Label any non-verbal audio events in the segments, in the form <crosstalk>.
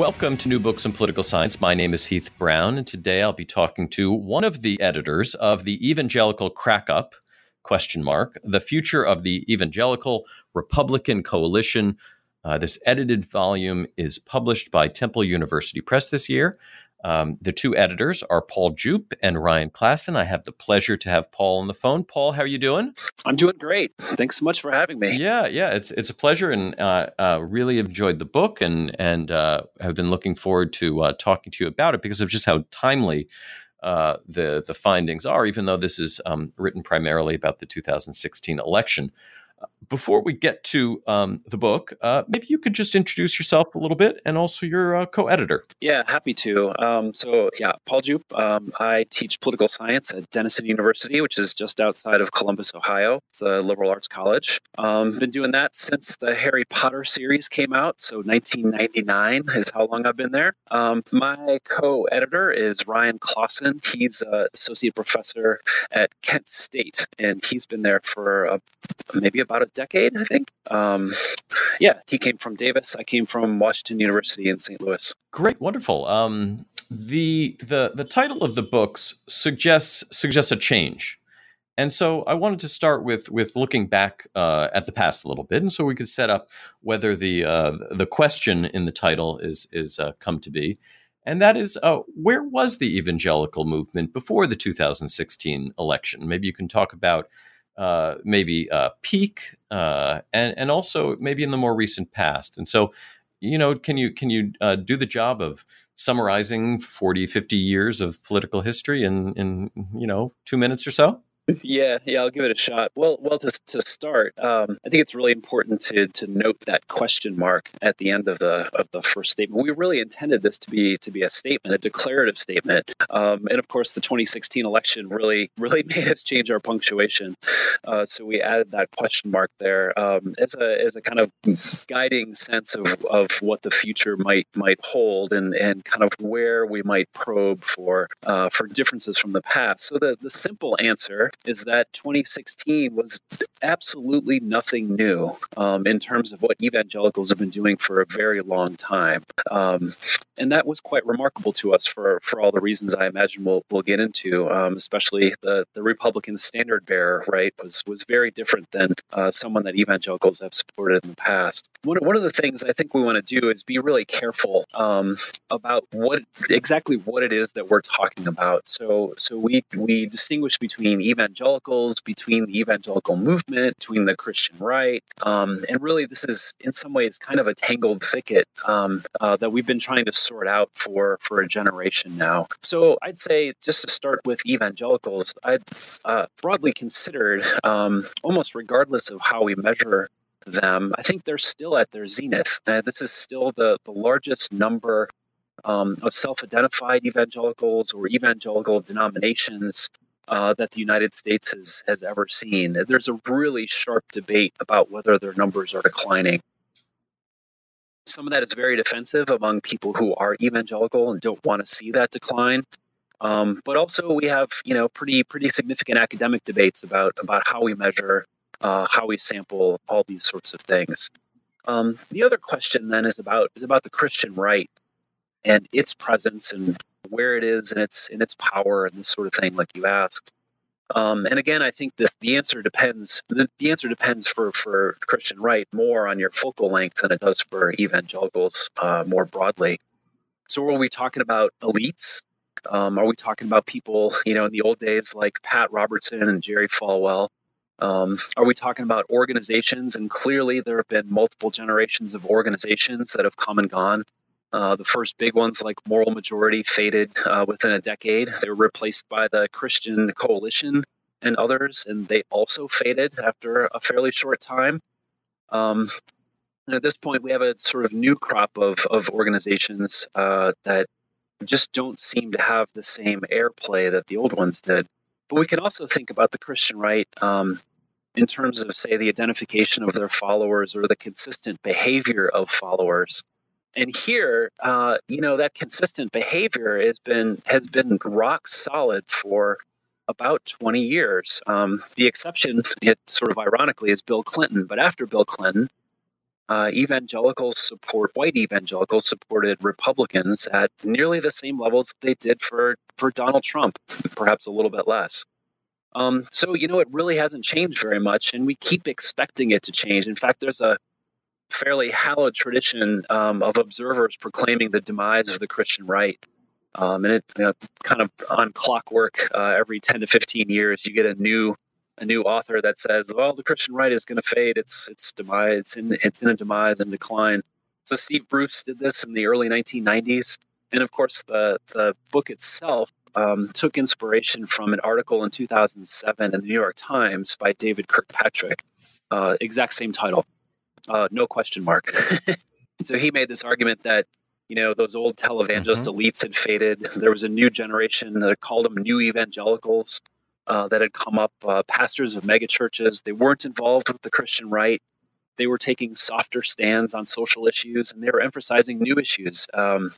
Welcome to New Books in Political Science. My name is Heath Brown, and today I'll be talking to one of the editors of the Evangelical Crackup question mark, the future of the Evangelical Republican Coalition. Uh, this edited volume is published by Temple University Press this year. Um, the two editors are Paul Djupe and Ryan Claassen. I have the pleasure to have Paul on the phone. Paul, how are you doing? I'm doing great. Thanks so much for having me. Yeah, yeah, it's it's a pleasure, and uh, uh, really enjoyed the book, and and uh, have been looking forward to uh, talking to you about it because of just how timely uh, the the findings are. Even though this is um, written primarily about the 2016 election, before we get to um, the book, uh, maybe you could just introduce yourself a little bit and also your uh, co-editor. Yeah, happy to. Um, so, yeah, Paul Djupe. Um, I teach political science at Denison University, which is just outside of Columbus, Ohio. It's a liberal arts college. Um, been doing that since the Harry Potter series came out. So, 1999 is how long I've been there. Um, my co-editor is Ryan Claassen. He's an associate professor at Kent State, and he's been there for uh, maybe about a decade, I think. Um, yeah, he came from Davis. I came from Washington University in St. Louis. Great, wonderful. Um, the the the title of the books suggests suggests a change. And so I wanted to start with with looking back uh, at the past a little bit, and so we could set up whether the uh, the question in the title is is uh, come to be, and that is uh, where was the evangelical movement before the 2016 election? Maybe you can talk about uh, maybe uh, peak, uh, and and also maybe in the more recent past. And so, you know, can you can you uh, do the job of summarizing 40, 50 years of political history in in you know two minutes or so? Yeah, yeah, I'll give it a shot. Well, well, to, to start, um, I think it's really important to to note that question mark at the end of the of the first statement. We really intended this to be to be a statement, a declarative statement, um, and of course, the 2016 election really really <laughs> made us change our punctuation. Uh, so we added that question mark there um, as a as a kind of guiding sense of, of what the future might might hold and and kind of where we might probe for uh, for differences from the past. So the the simple answer is that 2016 was absolutely nothing new um, in terms of what evangelicals have been doing for a very long time. Um, and that was quite remarkable to us for, for all the reasons I imagine we'll, we'll get into, um, especially the, the Republican standard bearer, right, was, was very different than uh, someone that evangelicals have supported in the past. One, one of the things I think we want to do is be really careful um, about what exactly what it is that we're talking about. So, so we, we distinguish between evangelicals, between the evangelical movement, between the Christian right. Um, and really, this is in some ways kind of a tangled thicket um, uh, that we've been trying to sort out for, for a generation now. So I'd say, just to start with evangelicals, I'd uh, broadly considered, um, almost regardless of how we measure them, I think they're still at their zenith. Uh, this is still the, the largest number um, of self identified evangelicals or evangelical denominations uh, that the United States has, has ever seen. There's a really sharp debate about whether their numbers are declining. Some of that is very defensive among people who are evangelical and don't want to see that decline. Um, but also, we have you know pretty pretty significant academic debates about about how we measure, uh, how we sample, all these sorts of things. Um, the other question then is about is about the Christian right and its presence and where it is and its in its power and this sort of thing, like you asked. Um, and again, I think this the answer depends. The, the, answer depends for for Christian right more on your focal length than it does for evangelicals uh, more broadly. So, are we talking about elites? Um, are we talking about people, you know, in the old days like Pat Robertson and Jerry Falwell? Um, are we talking about organizations? And clearly, there have been multiple generations of organizations that have come and gone. Uh, the first big ones, like Moral Majority, faded uh, within a decade. They were replaced by the Christian Coalition and others, and they also faded after a fairly short time. Um, And at this point, we have a sort of new crop of, of organizations uh, that just don't seem to have the same airplay that the old ones did. But we can also think about the Christian right um, in terms of, say, the identification of their followers or the consistent behavior of followers. And here, uh, you know, that consistent behavior has been has been rock solid for about 20 years. Um, the exception, it sort of ironically, is Bill Clinton. But after Bill Clinton, uh, evangelicals support white evangelicals supported Republicans at nearly the same levels they did for for Donald Trump, perhaps a little bit less. Um, so you know, it really hasn't changed very much, and we keep expecting it to change. In fact, there's a fairly hallowed tradition um, of observers proclaiming the demise of the Christian right. Um, and it you know, kind of on clockwork, uh, every 10 to 15 years, you get a new a new author that says, "Well, the Christian right is going to fade. It's it's demise. It's in it's in a demise and decline." So Steve Bruce did this in the early 1990s, and of course, the the book itself um, took inspiration from an article in 2007 in the New York Times by David Kirkpatrick. Uh, exact same title, uh, no question mark. <laughs> so he made this argument that you know those old televangelist mm-hmm. elites had faded. There was a new generation that called them new evangelicals uh, that had come up, uh, pastors of megachurches. They weren't involved with the Christian right. They were taking softer stands on social issues, and they were emphasizing new issues. Um,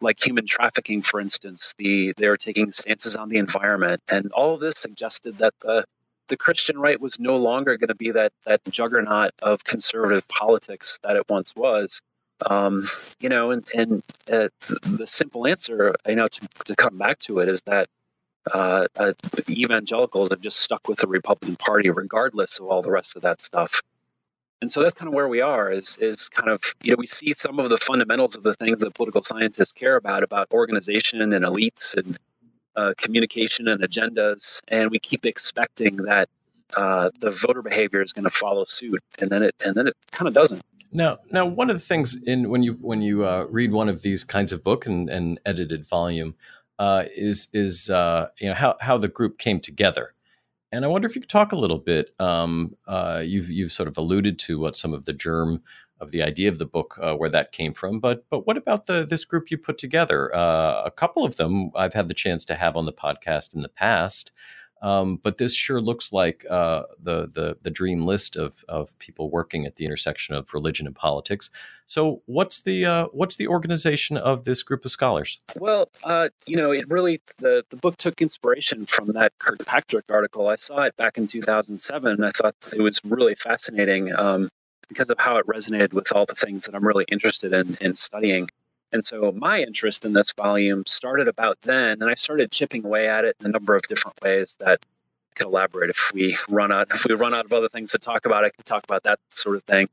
like human trafficking, for instance, the they were taking stances on the environment, and all of this suggested that the the Christian right was no longer going to be that that juggernaut of conservative politics that it once was. Um, you know, and and uh, the simple answer, you know, to, to come back to it is that uh, uh, evangelicals have just stuck with the Republican Party regardless of all the rest of that stuff. And so that's kind of where we are. Is is kind of you know we see some of the fundamentals of the things that political scientists care about about organization and elites and uh, communication and agendas, and we keep expecting that uh, the voter behavior is going to follow suit, and then it and then it kind of doesn't. Now, now, one of the things in when you when you uh, read one of these kinds of book and, and edited volume uh, is is uh, you know how how the group came together, and I wonder if you could talk a little bit. Um, uh, you've you've sort of alluded to what some of the germ of the idea of the book uh, where that came from, but but what about the this group you put together? Uh, a couple of them I've had the chance to have on the podcast in the past. Um, but this sure looks like uh, the, the the dream list of of people working at the intersection of religion and politics. So, what's the uh, what's the organization of this group of scholars? Well, uh, you know, it really the the book took inspiration from that Kirkpatrick article. I saw it back in 2007, and I thought it was really fascinating um, because of how it resonated with all the things that I'm really interested in in studying. And so my interest in this volume started about then, and I started chipping away at it in a number of different ways that I could elaborate if we run out if we run out of other things to talk about. I could talk about that sort of thing.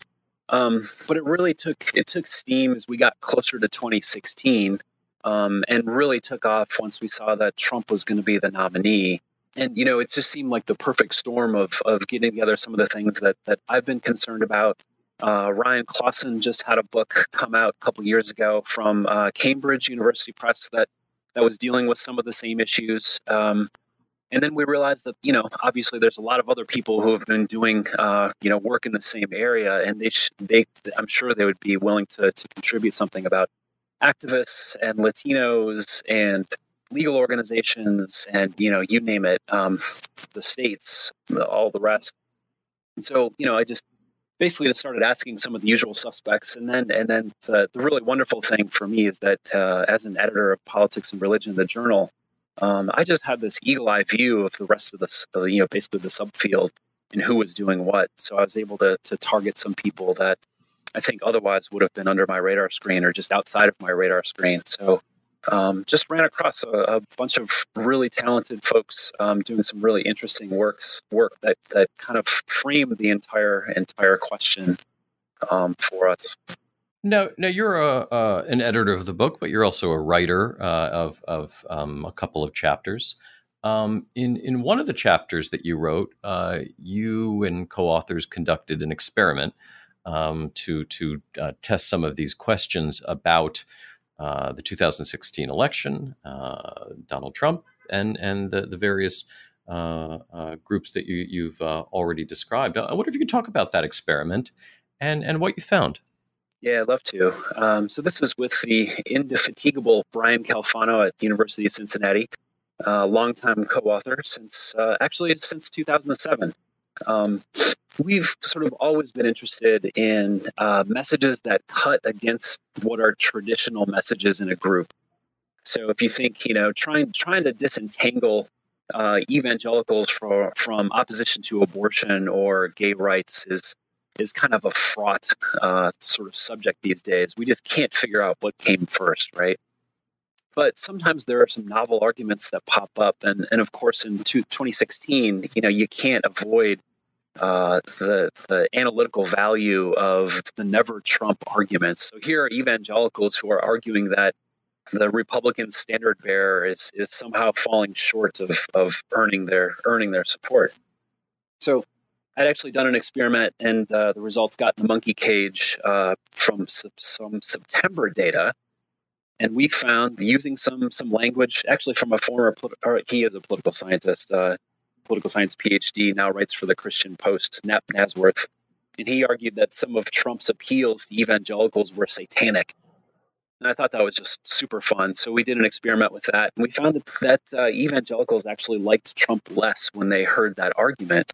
Um, but it really took it took steam as we got closer to 2016, um, and really took off once we saw that Trump was going to be the nominee. And you know, it just seemed like the perfect storm of of getting together some of the things that that I've been concerned about uh, Ryan Claassen just had a book come out a couple years ago from uh, Cambridge University Press that that was dealing with some of the same issues. Um, and then we realized that you know obviously there's a lot of other people who have been doing uh, you know work in the same area, and they sh- they I'm sure they would be willing to to contribute something about activists and Latinos and legal organizations and you know you name it um, the states all the rest. And so you know i just basically just started asking some of the usual suspects and then and then the, the really wonderful thing for me is that uh, as an editor of politics and religion the journal um, i just had this eagle-eye view of the rest of uh, you know basically the subfield and who was doing what. So i was able to, to target some people that i think otherwise would have been under my radar screen or just outside of my radar screen. So um, just ran across a, a, bunch of really talented folks um, doing some really interesting works work that that kind of framed the entire entire question um, for us. No, no, you're a, uh, an editor of the book, but you're also a writer uh, of of um, a couple of chapters. Um, in in one of the chapters that you wrote, uh, you and co-authors conducted an experiment um, to to uh, test some of these questions about uh, the 2016 election, uh, Donald Trump, and and the the various uh, uh groups that you you've uh, already described. I wonder if you could talk about that experiment and and what you found. Yeah, I'd love to. Um, so this is with the indefatigable Brian Calfano at University of Cincinnati, uh, longtime co-author since uh, actually since 2007. Um, we've sort of always been interested in uh, messages that cut against what are traditional messages in a group. So if you think, you know, trying trying to disentangle uh, evangelicals from opposition to abortion or gay rights is is kind of a fraught uh, sort of subject these days. We just can't figure out what came first, right? But sometimes there are some novel arguments that pop up, and and of course in 2016, you know, you can't avoid uh, the the analytical value of the never Trump arguments. So here are evangelicals who are arguing that the Republican standard bearer is is somehow falling short of of earning their earning their support. So I'd actually done an experiment, and uh, the results got in the monkey cage uh, from some September data, and we found using some some language, actually from a former, or he is a political scientist, uh, political science PhD, now writes for the Christian Post, Napp Nazworth. and he argued that some of Trump's appeals to evangelicals were satanic. And I thought that was just super fun. So we did an experiment with that, and we found that, that uh, evangelicals actually liked Trump less when they heard that argument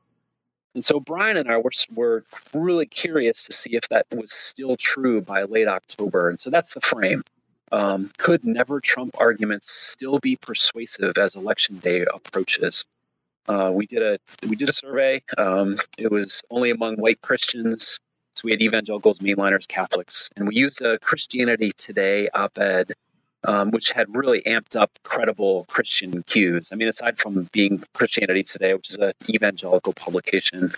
and so Brian and I were, were really curious to see if that was still true by late October. And so that's the frame. Um, could never Trump arguments still be persuasive as election day approaches? Uh, we did a we did a survey. Um, it was only among white Christians, so we had evangelicals, mainliners, Catholics, and we used a Christianity Today op-ed um, which had really amped up credible Christian cues. I mean, aside from being Christianity Today, which is an evangelical publication,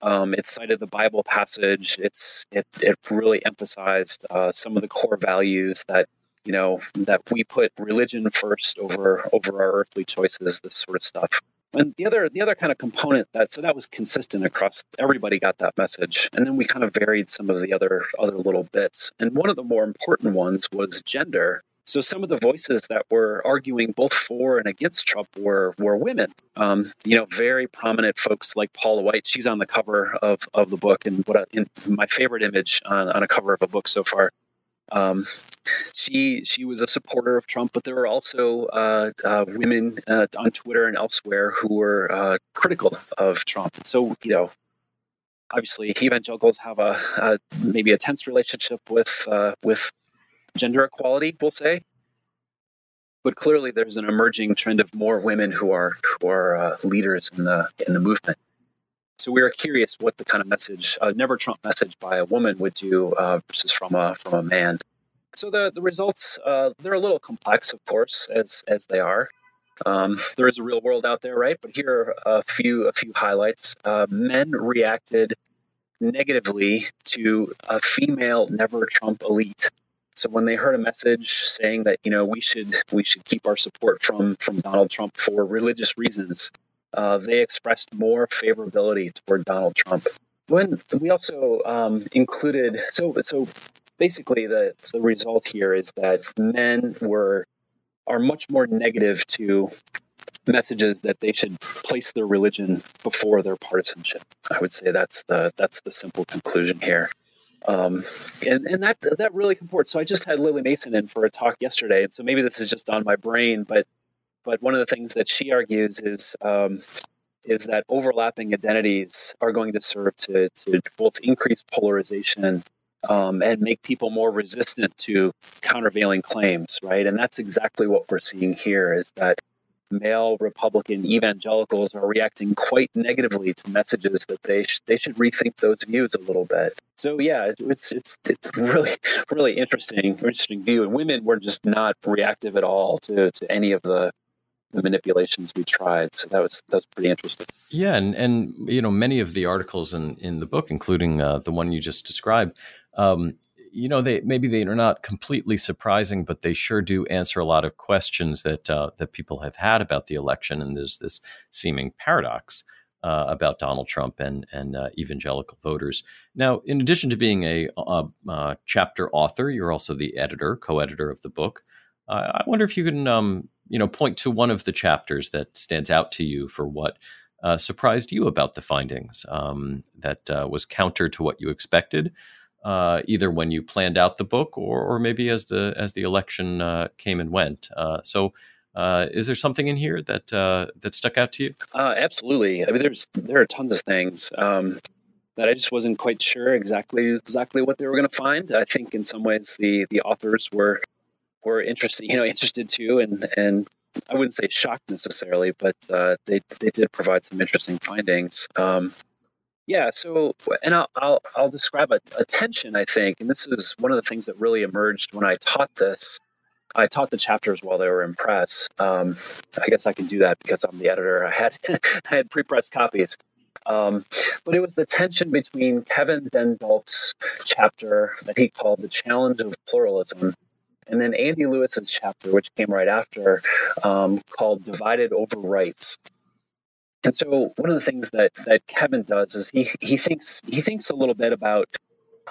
um, it cited the Bible passage. It's it it really emphasized uh, some of the core values that you know that we put religion first over over our earthly choices. This sort of stuff. And the other the other kind of component that so that was consistent across everybody got that message. And then we kind of varied some of the other other little bits. And one of the more important ones was gender. So some of the voices that were arguing both for and against Trump were were women. Um, you know, very prominent folks like Paula White. She's on the cover of, of the book, and what in my favorite image on, on a cover of a book so far. Um, she she was a supporter of Trump, but there were also uh, uh, women uh, on Twitter and elsewhere who were uh, critical of Trump. So you know, obviously, evangelicals have a, a maybe a tense relationship with uh, with gender equality, we'll say. But clearly, there's an emerging trend of more women who are who are uh, leaders in the in the movement. So we are curious what the kind of message, a never Trump message by a woman would do uh, versus from a from a man. So the the results uh, they're a little complex, of course, as as they are. Um, there is a real world out there, right? But here are a few a few highlights. Uh, men reacted negatively to a female never Trump elite so when they heard a message saying that you know we should we should keep our support from from Donald Trump for religious reasons, uh, they expressed more favorability toward Donald Trump. When we also um, included so so basically the the result here is that men were are much more negative to messages that they should place their religion before their partisanship. I would say that's the that's the simple conclusion here. Um, and, and that that really comports. So I just had Lily Mason in for a talk yesterday, and so maybe this is just on my brain, but but one of the things that she argues is um, is that overlapping identities are going to serve to to both increase polarization um, and make people more resistant to countervailing claims, right? And that's exactly what we're seeing here. Is that male Republican evangelicals are reacting quite negatively to messages that they sh- they should rethink those views a little bit. So yeah, it's it's it's <laughs> really really interesting interesting view. And women were just not reactive at all to to any of the the manipulations we tried. So that was that's pretty interesting. Yeah, and and you know many of the articles in in the book, including uh, the one you just described, um, you know, they maybe they are not completely surprising, but they sure do answer a lot of questions that uh, that people have had about the election. And there's this seeming paradox uh, about Donald Trump and and uh, evangelical voters. Now, in addition to being a, a, a, chapter author, you're also the editor, co-editor of the book. I wonder if you can, um, you know, point to one of the chapters that stands out to you for what. Uh, surprised you about the findings um, that uh, was counter to what you expected, uh, either when you planned out the book or, or maybe as the as the election uh, came and went. Uh, so, uh, is there something in here that that stuck out to you? Absolutely. I mean, there's there are tons of things um, that I just wasn't quite sure exactly exactly what they were going to find. I think in some ways the the authors were were interested, you know, <laughs> interested too, and and I wouldn't say shocked necessarily, but they they did provide some interesting findings. Um, yeah. So, and I'll I'll, I'll describe a, a, tension. I think, and this is one of the things that really emerged when I taught this. I taught the chapters while they were in press. Um, I guess I can do that because I'm the editor. I had <laughs> I had pre-pressed copies. Um, but it was the tension between Kevin den Dulk's chapter that he called "The Challenge of Pluralism," and then Andy Lewis's chapter, which came right after, um, called "Divided Over Rights." And so one of the things that, that Kevin does is he, he thinks he thinks a little bit about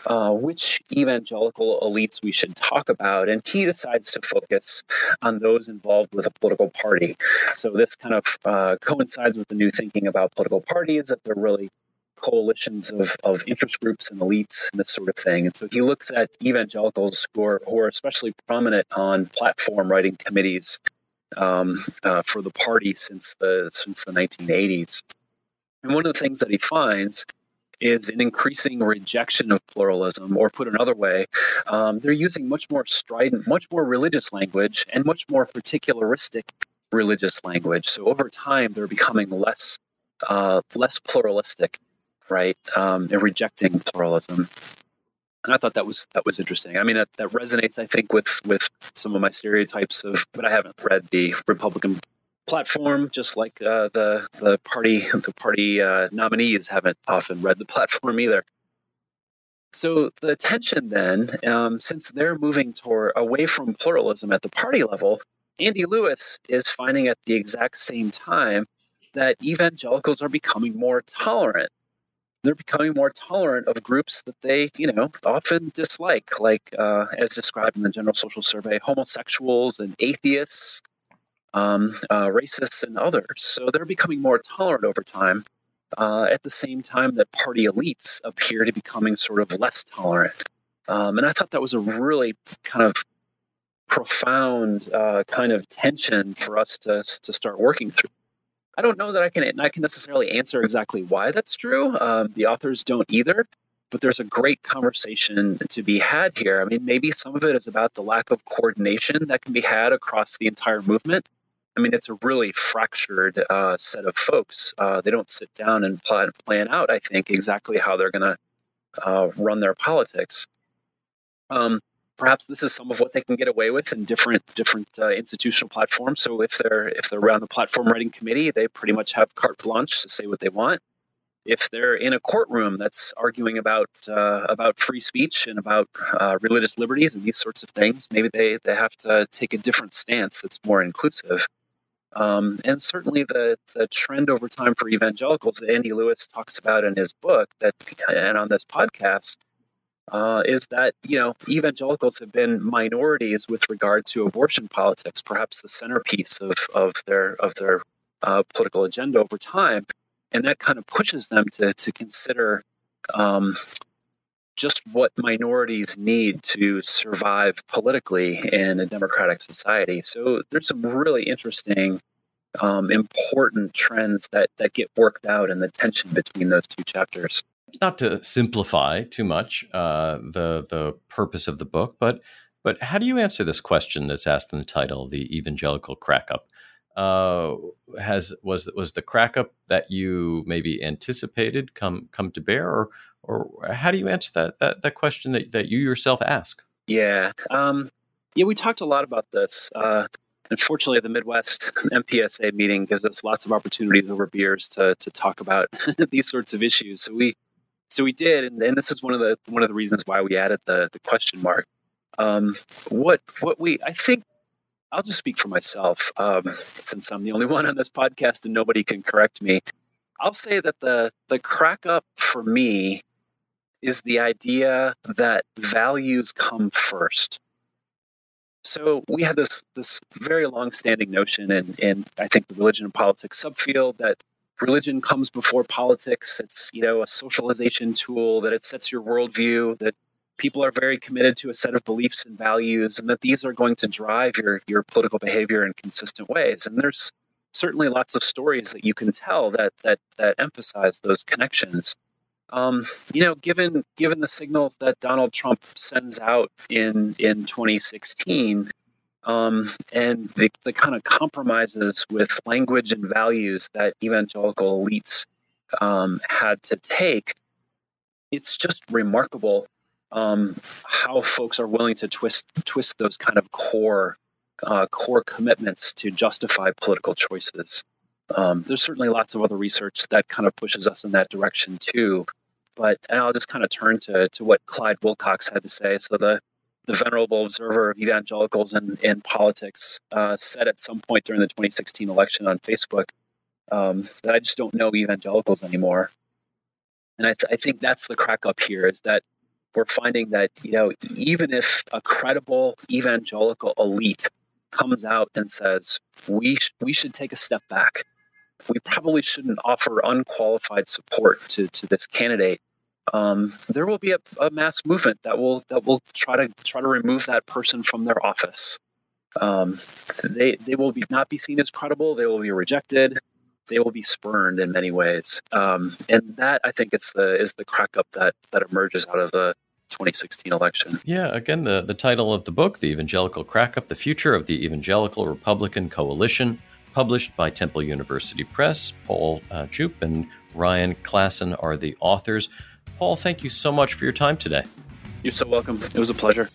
uh, which evangelical elites we should talk about, and he decides to focus on those involved with a political party. So this kind of uh, coincides with the new thinking about political parties that they're really coalitions of, of interest groups and elites and this sort of thing. And so he looks at evangelicals who are, who are especially prominent on platform writing committees um, uh, for the party since the since the 1980s. And one of the things that he finds is an increasing rejection of pluralism, or put another way, um, they're using much more strident, much more religious language, and much more particularistic religious language. So over time, they're becoming less uh, less pluralistic, right, um, and rejecting pluralism. And I thought that was that was interesting. I mean, that, that resonates, I think, with with some of my stereotypes of. But I haven't read the Republican platform, just like uh, the the party the party uh, nominees haven't often read the <laughs> platform either. So the tension then, um, since they're moving toward away from pluralism at the party level, Andy Lewis is finding at the exact same time that evangelicals are becoming more tolerant they're becoming more tolerant of groups that they, you know, often dislike, like uh, as described in the General Social Survey, homosexuals and atheists, um, uh, racists, and others. So they're becoming more tolerant over time. Uh, at the same time that party elites appear to be becoming sort of less tolerant. Um, and I thought that was a really kind of profound uh, kind of tension for us to, to start working through. I don't know that I can I can necessarily answer exactly why that's true. Um, the authors don't either, but there's a great conversation to be had here. I mean, maybe some of it is about the lack of coordination that can be had across the entire movement. I mean, it's a really fractured uh, set of folks. Uh, they don't sit down and plan, plan out, I think, exactly how they're going to uh, run their politics. Um, perhaps this is some of what they can get away with in different different uh, institutional platforms. So if they're if they're around the platform writing committee, they pretty much have carte blanche to say what they want. If they're in a courtroom that's arguing about uh, about free speech and about uh, religious liberties and these sorts of things, maybe they they have to take a different stance that's more inclusive. Um, and certainly the, the trend over time for evangelicals that Andy Lewis talks about in his book that and on this podcast uh, is that you know evangelicals have been minorities with regard to abortion politics, perhaps the centerpiece of of their of their uh, political agenda over time, and that kind of pushes them to to consider um, just what minorities need to survive politically in a democratic society. So there's some really interesting. Um, important trends that that get worked out in the tension between those two chapters not to simplify too much uh, the the purpose of the book, but but how do you answer this question that's asked in the title, the evangelical crack up? Uh, has was was the crack up that you maybe anticipated come come to bear, or or how do you answer that that, that question that, that you yourself ask? Yeah, um, yeah, we talked a lot about this. Uh, unfortunately, the Midwest MPSA meeting gives us lots of opportunities over beers to to talk about <laughs> these sorts of issues. So we so we did, and, and, this is one of the one of the reasons why we added the the question mark. Um, what what we I think I'll just speak for myself um, since I'm the only one on this podcast and nobody can correct me. I'll say that the the crack up for me is the idea that values come first. So we had this this very long standing notion in, in I think the religion and politics subfield that religion comes before politics. It's you know a socialization tool that it sets your worldview. That people are very committed to a set of beliefs and values, and that these are going to drive your your political behavior in consistent ways. And there's certainly lots of stories that you can tell that that that emphasize those connections. Um, you know, given given the signals that Donald Trump sends out in in 2016, um, and the, the kind of compromises with language and values that evangelical elites um, had to take, it's just remarkable um, how folks are willing to twist twist those kind of core uh, core commitments to justify political choices. Um, there's certainly lots of other research that kind of pushes us in that direction too. But I'll just kind of turn to to what Clyde Wilcox had to say. So the the venerable observer of evangelicals and, and politics uh, said at some point during the 2016 election on Facebook um, that I just don't know evangelicals anymore. And I, th- I think that's the crack up here is that we're finding that you know even if a credible evangelical elite comes out and says we sh- we should take a step back, we probably shouldn't offer unqualified support to to this candidate. Um, there will be a, a, mass movement that will that will try to try to remove that person from their office. Um, they they will be not be seen as credible. They will be rejected they will be spurned in many ways. Um, and that I think it's the is the crack up that that emerges out of the 2016 election. Yeah, again, the, the title of the book, The Evangelical Crack Up, The Future of the Evangelical Republican Coalition, published by Temple University Press. Paul uh, Djupe and Ryan Claassen are the authors. Paul, thank you so much for your time today. You're so welcome. It was a pleasure.